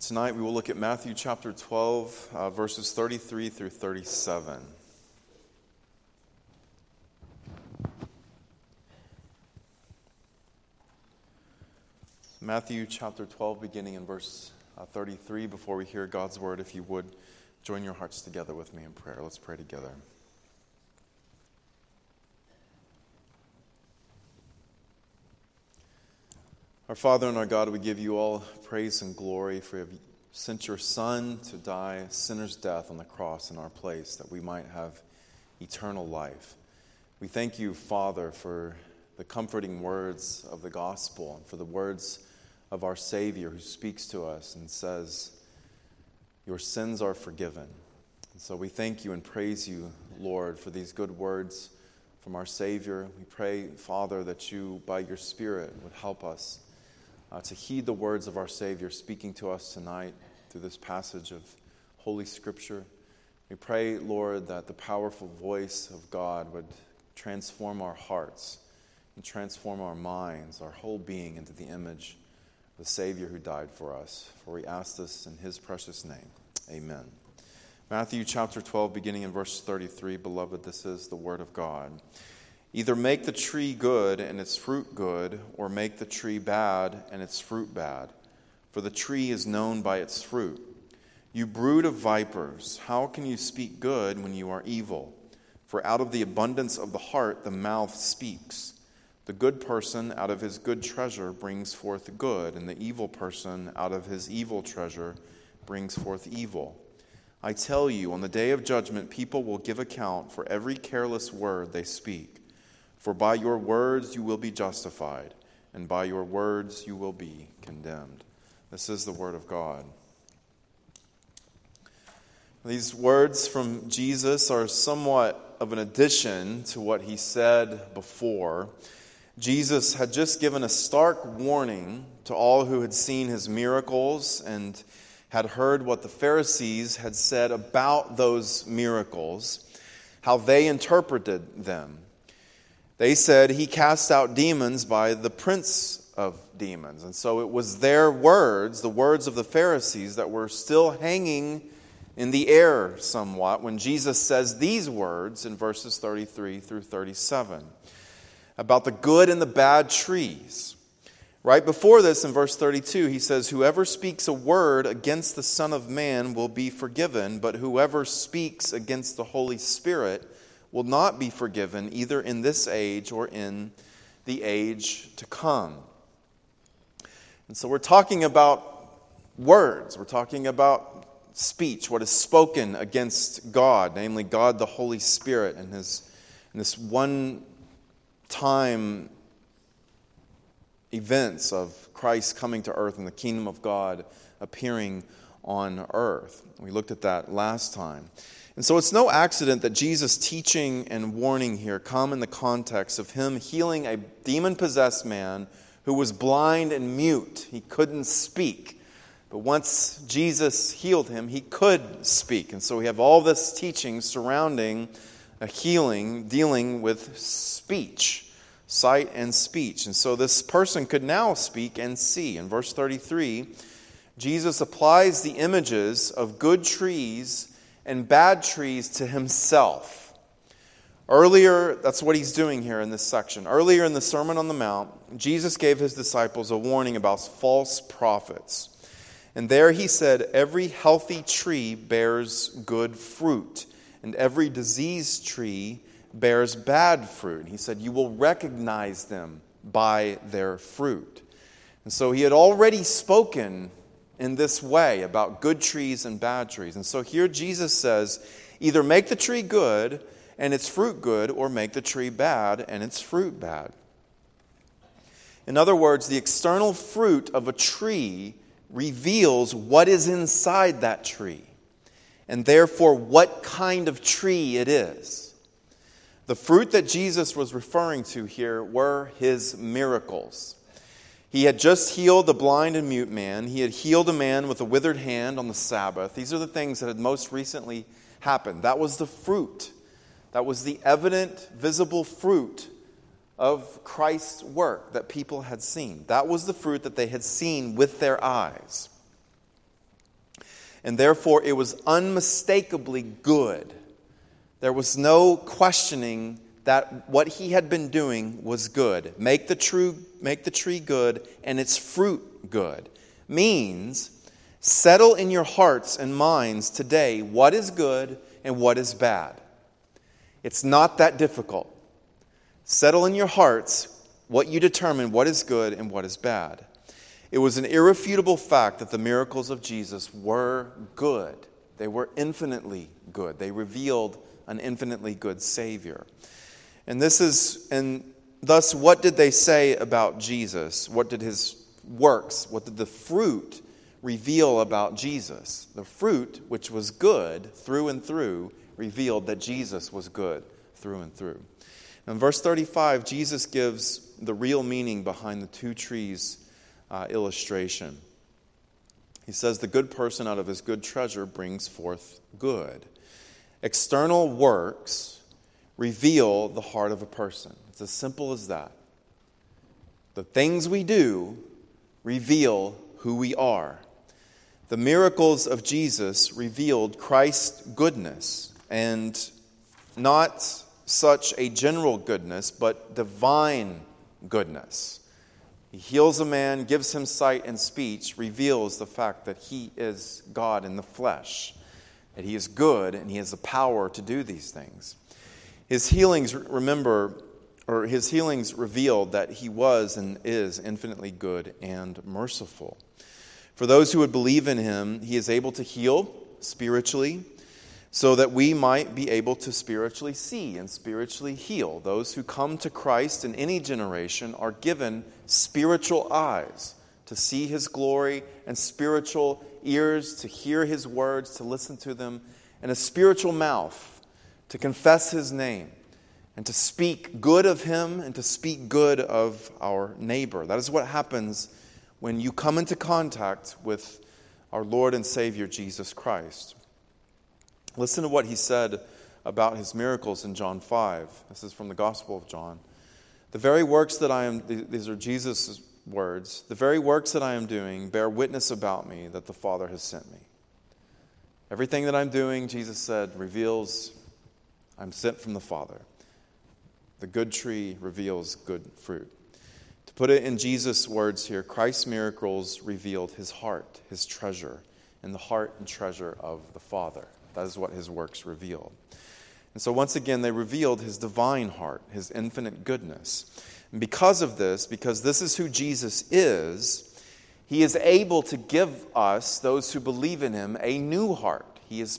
Tonight we will look at Matthew chapter 12, uh, verses 33 through 37. Matthew chapter 12, beginning in verse uh, 33. Before we hear God's word, if you would join your hearts together with me in prayer. Let's pray together. Our Father and our God, we give you all praise and glory for you have sent your Son to die a sinner's death on the cross in our place that we might have eternal life. We thank you, Father, for the comforting words of the gospel and for the words of our Savior who speaks to us and says, Your sins are forgiven. And so we thank you and praise you, Lord, for these good words from our Savior. We pray, Father, that you, by your Spirit, would help us uh, to heed the words of our Savior speaking to us tonight through this passage of Holy Scripture. We pray, Lord, that the powerful voice of God would transform our hearts and transform our minds, our whole being, into the image of the Savior who died for us. For we ask this in his precious name. Amen. Matthew chapter 12, beginning in verse 33. Beloved, this is the word of God. Either make the tree good and its fruit good, or make the tree bad and its fruit bad. For the tree is known by its fruit. You brood of vipers, how can you speak good when you are evil? For out of the abundance of the heart the mouth speaks. The good person out of his good treasure brings forth good, and the evil person out of his evil treasure brings forth evil. I tell you, on the day of judgment, people will give account for every careless word they speak. For by your words you will be justified, and by your words you will be condemned. This is the word of God. These words from Jesus are somewhat of an addition to what he said before. Jesus had just given a stark warning to all who had seen his miracles and had heard what the Pharisees had said about those miracles, how they interpreted them. They said he cast out demons by the prince of demons. And so it was their words, the words of the Pharisees, that were still hanging in the air somewhat when Jesus says these words in verses 33 through 37 about the good and the bad trees. Right before this, in verse 32, he says, Whoever speaks a word against the Son of Man will be forgiven, but whoever speaks against the Holy Spirit will not be forgiven, either in this age or in the age to come. And so we're talking about words, we're talking about speech, what is spoken against God, namely God the Holy Spirit and his and this one time events of Christ coming to earth and the kingdom of God appearing on earth. We looked at that last time. And so it's no accident that Jesus' teaching and warning here come in the context of him healing a demon possessed man who was blind and mute. He couldn't speak. But once Jesus healed him, he could speak. And so we have all this teaching surrounding a healing dealing with speech, sight and speech. And so this person could now speak and see. In verse 33, Jesus applies the images of good trees and bad trees to himself. Earlier, that's what he's doing here in this section. Earlier in the Sermon on the Mount, Jesus gave his disciples a warning about false prophets. And there he said, Every healthy tree bears good fruit and every diseased tree bears bad fruit. He said, You will recognize them by their fruit. And so he had already spoken in this way about good trees and bad trees. And so here Jesus says, Either make the tree good and its fruit good, or make the tree bad and its fruit bad. In other words, the external fruit of a tree reveals what is inside that tree and therefore what kind of tree it is. The fruit that Jesus was referring to here were his miracles. He had just healed a blind and mute man. He had healed a man with a withered hand on the Sabbath. These are the things that had most recently happened. That was the fruit. That was the evident, visible fruit of Christ's work that people had seen. That was the fruit that they had seen with their eyes. and therefore it was unmistakably good. There was no questioning that what he had been doing was good. Make the, true, make the tree good and its fruit good. Means settle in your hearts and minds today what is good and what is bad. It's not that difficult. Settle in your hearts what you determine what is good and what is bad. It was an irrefutable fact that the miracles of Jesus were good. They were infinitely good. They revealed an infinitely good Savior. And this is, and thus, what did they say about Jesus? What did his works, what did the fruit reveal about Jesus? The fruit, which was good through and through, revealed that Jesus was good through and through. In verse 35, Jesus gives the real meaning behind the two trees uh, illustration. He says, The good person out of his good treasure brings forth good. External works reveal the heart of a person. It's as simple as that. The things we do reveal who we are. The miracles of Jesus revealed Christ's goodness, and not such a general goodness, but divine goodness. He heals a man, gives him sight and speech, reveals the fact that he is God in the flesh, that he is good and he has the power to do these things. His healings, remember, or his healings revealed that he was and is infinitely good and merciful. For those who would believe in him, he is able to heal spiritually so that we might be able to spiritually see and spiritually heal. Those who come to Christ in any generation are given spiritual eyes to see his glory and spiritual ears to hear his words, to listen to them, and a spiritual mouth to confess his name and to speak good of him and to speak good of our neighbor. That is what happens when you come into contact with our Lord and Savior Jesus Christ. Listen to what he said about his miracles in John 5. This is from the Gospel of John. The very works that I am, these are Jesus' words, the very works that I am doing bear witness about me that the Father has sent me. Everything that I'm doing, Jesus said, reveals I'm sent from the Father. The good tree reveals good fruit. To put it in Jesus' words here, Christ's miracles revealed his heart, his treasure, and the heart and treasure of the Father. That is what his works revealed. And so, once again, they revealed his divine heart, his infinite goodness. And because of this, because this is who Jesus is, he is able to give us, those who believe in him, a new heart. He is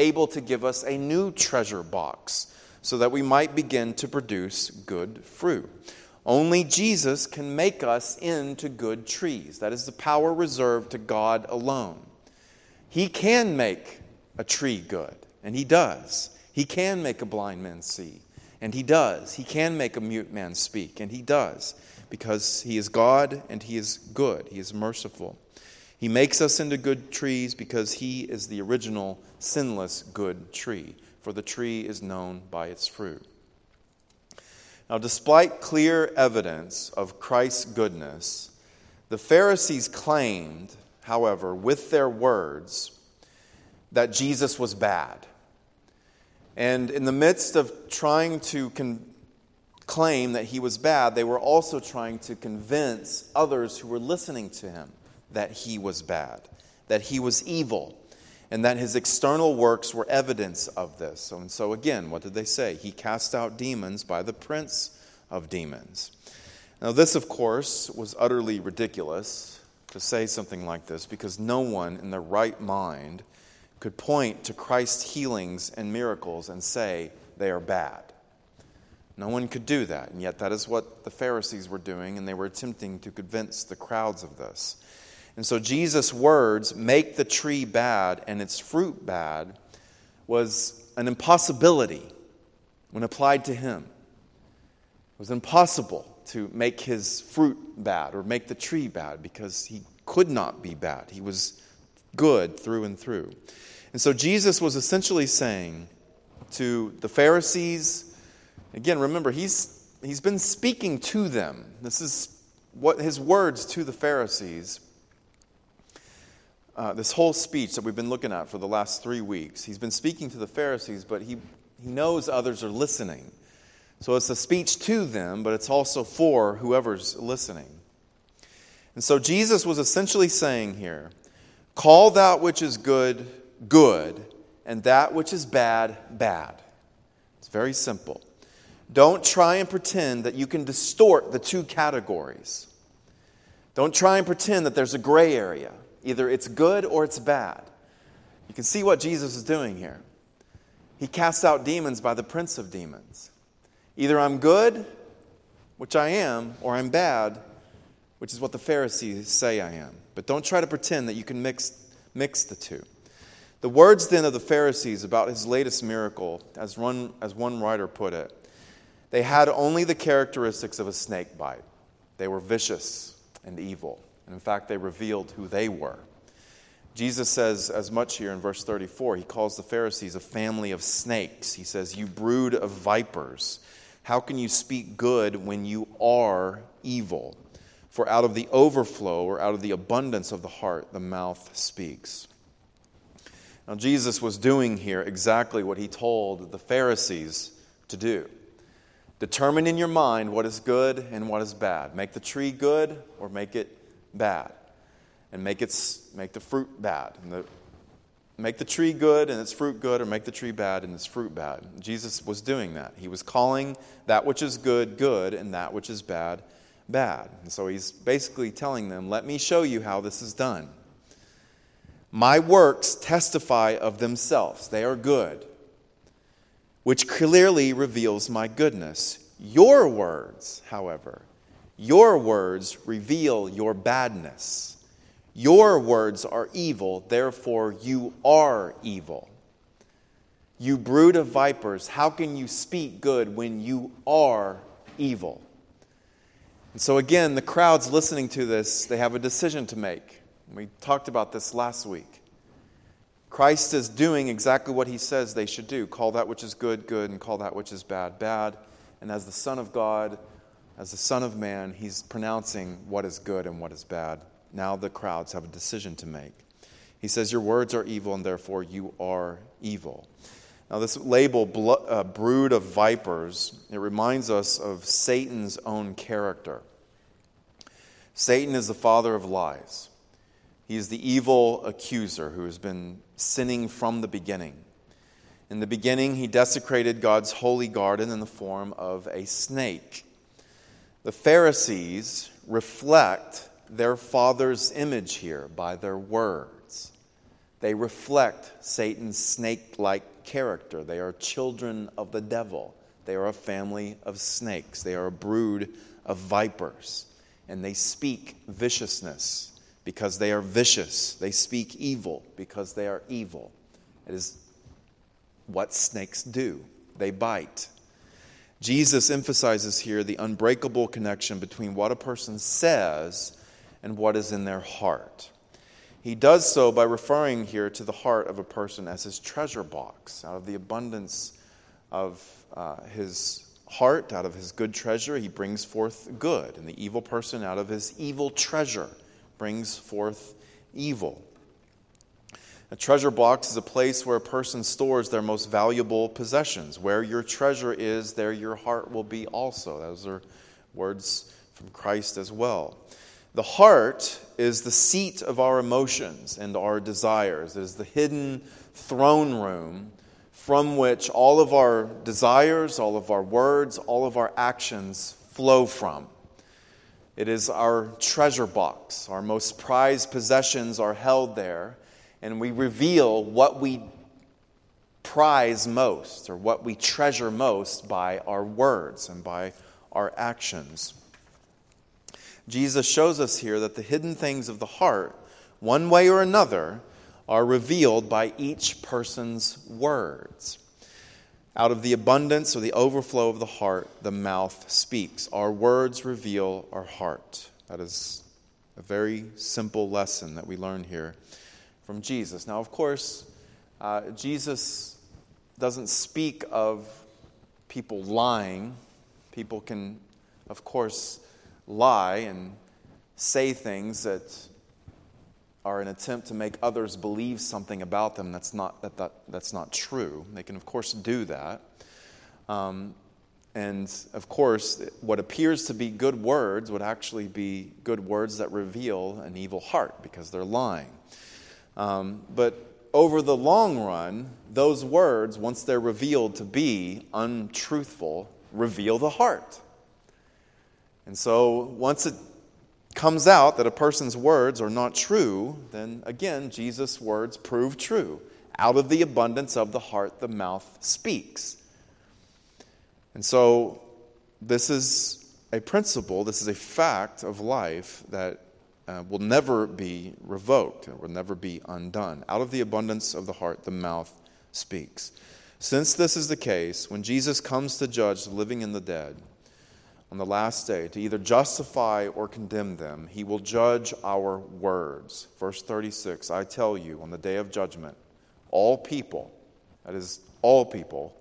able to give us a new treasure box so that we might begin to produce good fruit. Only Jesus can make us into good trees. That is the power reserved to God alone. He can make a tree good, and He does. He can make a blind man see, and He does. He can make a mute man speak, and He does, because He is God and He is good. He is merciful. He makes us into good trees because He is the original sinless good tree, for the tree is known by its fruit. Now, despite clear evidence of Christ's goodness, the Pharisees claimed, however, with their words, that Jesus was bad. And in the midst of trying to con- claim that he was bad, they were also trying to convince others who were listening to him that he was bad, that he was evil, and that his external works were evidence of this. And so, again, what did they say? He cast out demons by the prince of demons. Now, this, of course, was utterly ridiculous to say something like this because no one in their right mind could point to Christ's healings and miracles and say they are bad. No one could do that, and yet that is what the Pharisees were doing, and they were attempting to convince the crowds of this. And so Jesus' words, make the tree bad and its fruit bad, was an impossibility when applied to him. It was impossible to make his fruit bad or make the tree bad because he could not be bad. He was good through and through. And so Jesus was essentially saying to the Pharisees, again, remember, he's, he's been speaking to them. This is what his words to the Pharisees uh, this whole speech that we've been looking at for the last three weeks, he's been speaking to the Pharisees, but he, he knows others are listening. So it's a speech to them, but it's also for whoever's listening. And so Jesus was essentially saying here call that which is good, good, and that which is bad, bad. It's very simple. Don't try and pretend that you can distort the two categories. Don't try and pretend that there's a gray area. Either it's good or it's bad. You can see what Jesus is doing here. He casts out demons by the prince of demons. Either I'm good, which I am, or I'm bad, which is what the Pharisees say I am. But don't try to pretend that you can mix, mix the two. The words then of the Pharisees about his latest miracle, as one, as one writer put it, they had only the characteristics of a snake bite. They were vicious and evil. And in fact, they revealed who they were. Jesus says as much here in verse 34. He calls the Pharisees a family of snakes. He says, You brood of vipers. How can you speak good when you are evil? For out of the overflow or out of the abundance of the heart, the mouth speaks. Now, Jesus was doing here exactly what he told the Pharisees to do. Determine in your mind what is good and what is bad. Make the tree good or make it bad. And make, it, make the fruit bad. And the, make the tree good and its fruit good, or make the tree bad and its fruit bad. Jesus was doing that. He was calling that which is good, good, and that which is bad, bad. And so he's basically telling them, Let me show you how this is done. My works testify of themselves, they are good which clearly reveals my goodness. Your words, however, your words reveal your badness. Your words are evil, therefore you are evil. You brood of vipers, how can you speak good when you are evil? And so, again, the crowds listening to this, they have a decision to make. We talked about this last week. Christ is doing exactly what he says they should do call that which is good, good, and call that which is bad, bad. And as the Son of God, as the Son of Man, he's pronouncing what is good and what is bad. Now the crowds have a decision to make. He says, Your words are evil, and therefore you are evil. Now, this label, uh, brood of vipers, it reminds us of Satan's own character. Satan is the father of lies. He is the evil accuser who has been sinning from the beginning. In the beginning, he desecrated God's holy garden in the form of a snake. The Pharisees reflect their father's image here by their words. They reflect Satan's snake like character. They are children of the devil. They are a family of snakes. They are a brood of vipers. And they speak viciousness because they are vicious. They speak evil because they are evil. It is what snakes do, they bite. Jesus emphasizes here the unbreakable connection between what a person says and what is in their heart. He does so by referring here to the heart of a person as his treasure box. Out of the abundance of uh, his heart, out of his good treasure, he brings forth good, and the evil person out of his evil treasure brings forth evil. A treasure box is a place where a person stores their most valuable possessions. Where your treasure is, there your heart will be also. Those are words from Christ as well. The heart is the seat of our emotions and our desires. It is the hidden throne room from which all of our desires, all of our words, all of our actions flow from. It is our treasure box. Our most prized possessions are held there, and we reveal what we prize most or what we treasure most by our words and by our actions. Jesus shows us here that the hidden things of the heart, one way or another, are revealed by each person's words. Out of the abundance or the overflow of the heart, the mouth speaks. Our words reveal our heart. That is a very simple lesson that we learn here from Jesus. Now, of course, uh, Jesus doesn't speak of people lying. People can, of course, lie and say things that are an attempt to make others believe something about them that's not, that, that, that's not true. They can, of course, do that. Um, and of course, what appears to be good words would actually be good words that reveal an evil heart because they're lying. Um, but over the long run, those words, once they're revealed to be untruthful, reveal the heart. And so once it comes out that a person's words are not true, then again, Jesus' words prove true. Out of the abundance of the heart, the mouth speaks. And so, this is a principle, this is a fact of life that uh, will never be revoked, it will never be undone. Out of the abundance of the heart, the mouth speaks. Since this is the case, when Jesus comes to judge the living and the dead, on the last day to either justify or condemn them. He will judge our words. Verse 36 I tell you, on the day of judgment, all people, that is, all people,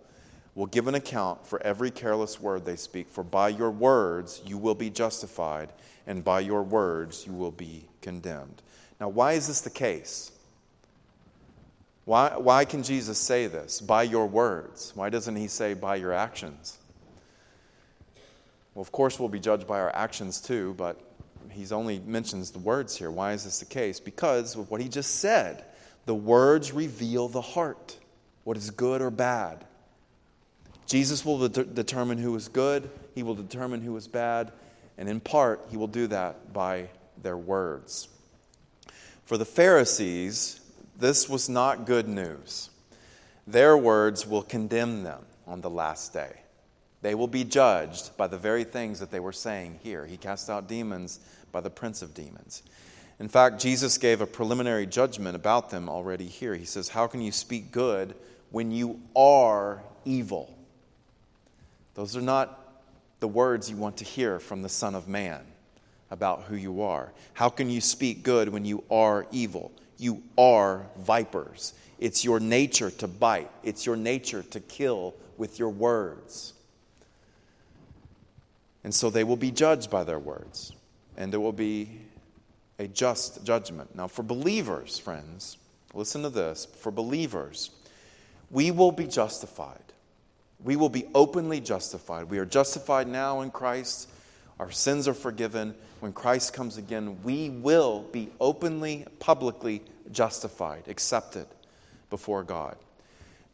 will give an account for every careless word they speak. For by your words you will be justified, and by your words you will be condemned. Now, why is this the case? Why, why can Jesus say this? By your words. Why doesn't he say by your actions? Well, of course, we'll be judged by our actions too, but he's only mentions the words here. Why is this the case? Because of what he just said. The words reveal the heart, what is good or bad. Jesus will de- determine who is good, he will determine who is bad, and in part, he will do that by their words. For the Pharisees, this was not good news. Their words will condemn them on the last day. They will be judged by the very things that they were saying here. He cast out demons by the prince of demons. In fact, Jesus gave a preliminary judgment about them already here. He says, How can you speak good when you are evil? Those are not the words you want to hear from the Son of Man about who you are. How can you speak good when you are evil? You are vipers. It's your nature to bite, it's your nature to kill with your words. And so they will be judged by their words, and there will be a just judgment. Now, for believers, friends, listen to this. For believers, we will be justified. We will be openly justified. We are justified now in Christ. Our sins are forgiven. When Christ comes again, we will be openly, publicly justified, accepted before God.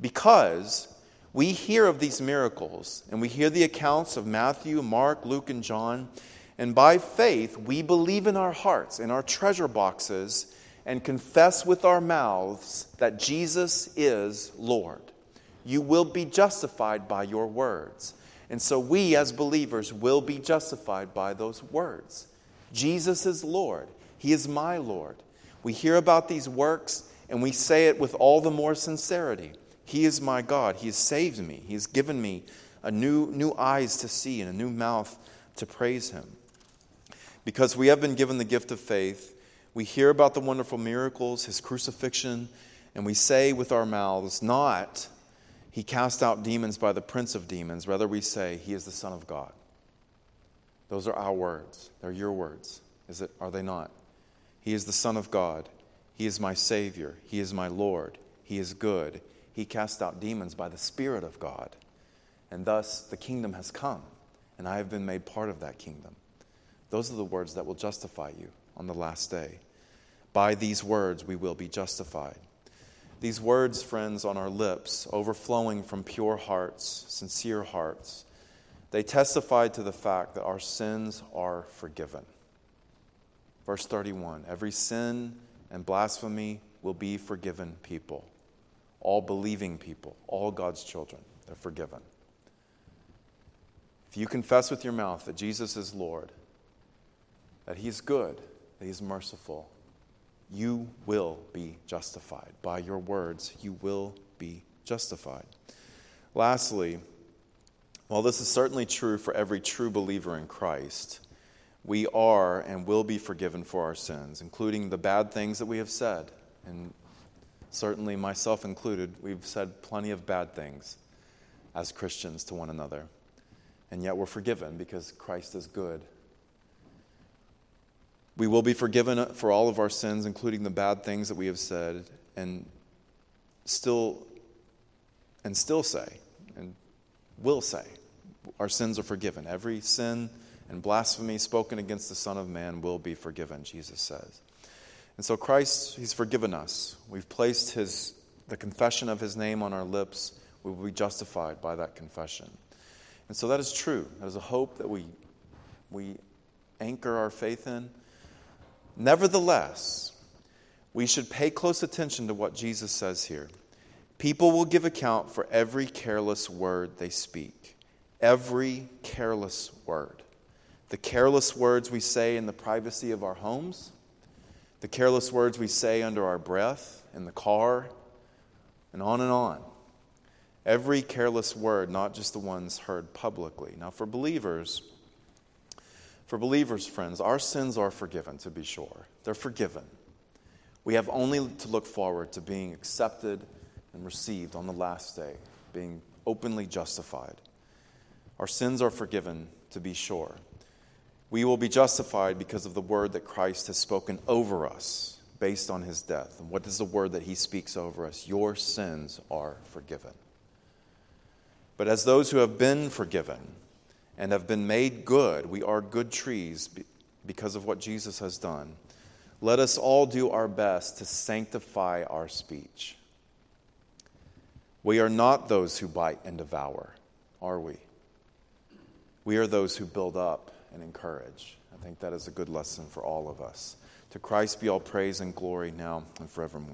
Because we hear of these miracles and we hear the accounts of Matthew, Mark, Luke, and John. And by faith, we believe in our hearts, in our treasure boxes, and confess with our mouths that Jesus is Lord. You will be justified by your words. And so we, as believers, will be justified by those words. Jesus is Lord. He is my Lord. We hear about these works and we say it with all the more sincerity. He is my God. He has saved me. He has given me a new, new eyes to see and a new mouth to praise Him. Because we have been given the gift of faith, we hear about the wonderful miracles, His crucifixion, and we say with our mouths, not, He cast out demons by the prince of demons. Rather, we say, He is the Son of God. Those are our words. They're your words. Is it? Are they not? He is the Son of God. He is my Savior. He is my Lord. He is good he cast out demons by the Spirit of God. And thus the kingdom has come, and I have been made part of that kingdom. Those are the words that will justify you on the last day. By these words we will be justified. These words, friends, on our lips, overflowing from pure hearts, sincere hearts, they testify to the fact that our sins are forgiven. Verse 31 Every sin and blasphemy will be forgiven people all believing people, all God's children. They're forgiven. If you confess with your mouth that Jesus is Lord, that He's good, that He's merciful, you will be justified. By your words, you will be justified. Lastly, while this is certainly true for every true believer in Christ, we are and will be forgiven for our sins, including the bad things that we have said and certainly myself included, we've said plenty of bad things as Christians to one another. And yet we're forgiven because Christ is good. We will be forgiven for all of our sins, including the bad things that we have said, and still and still say and will say our sins are forgiven. Every sin and blasphemy spoken against the Son of Man will be forgiven, Jesus says. And so Christ, He's forgiven us. We've placed his, the confession of His name on our lips. We will be justified by that confession. And so that is true. That is a hope that we, we anchor our faith in. Nevertheless, we should pay close attention to what Jesus says here. People will give account for every careless word they speak. Every careless word. The careless words we say in the privacy of our homes, the careless words we say under our breath, in the car, and on and on. Every careless word, not just the ones heard publicly. Now, for believers, for believers, friends, our sins are forgiven, to be sure. They're forgiven. We have only to look forward to being accepted and received on the last day, being openly justified. Our sins are forgiven, to be sure. We will be justified because of the word that Christ has spoken over us based on his death. And what is the word that he speaks over us? Your sins are forgiven. But as those who have been forgiven and have been made good, we are good trees because of what Jesus has done. Let us all do our best to sanctify our speech. We are not those who bite and devour, are we? We are those who build up and encourage. I think that is a good lesson for all of us. To Christ be all praise and glory now and forevermore.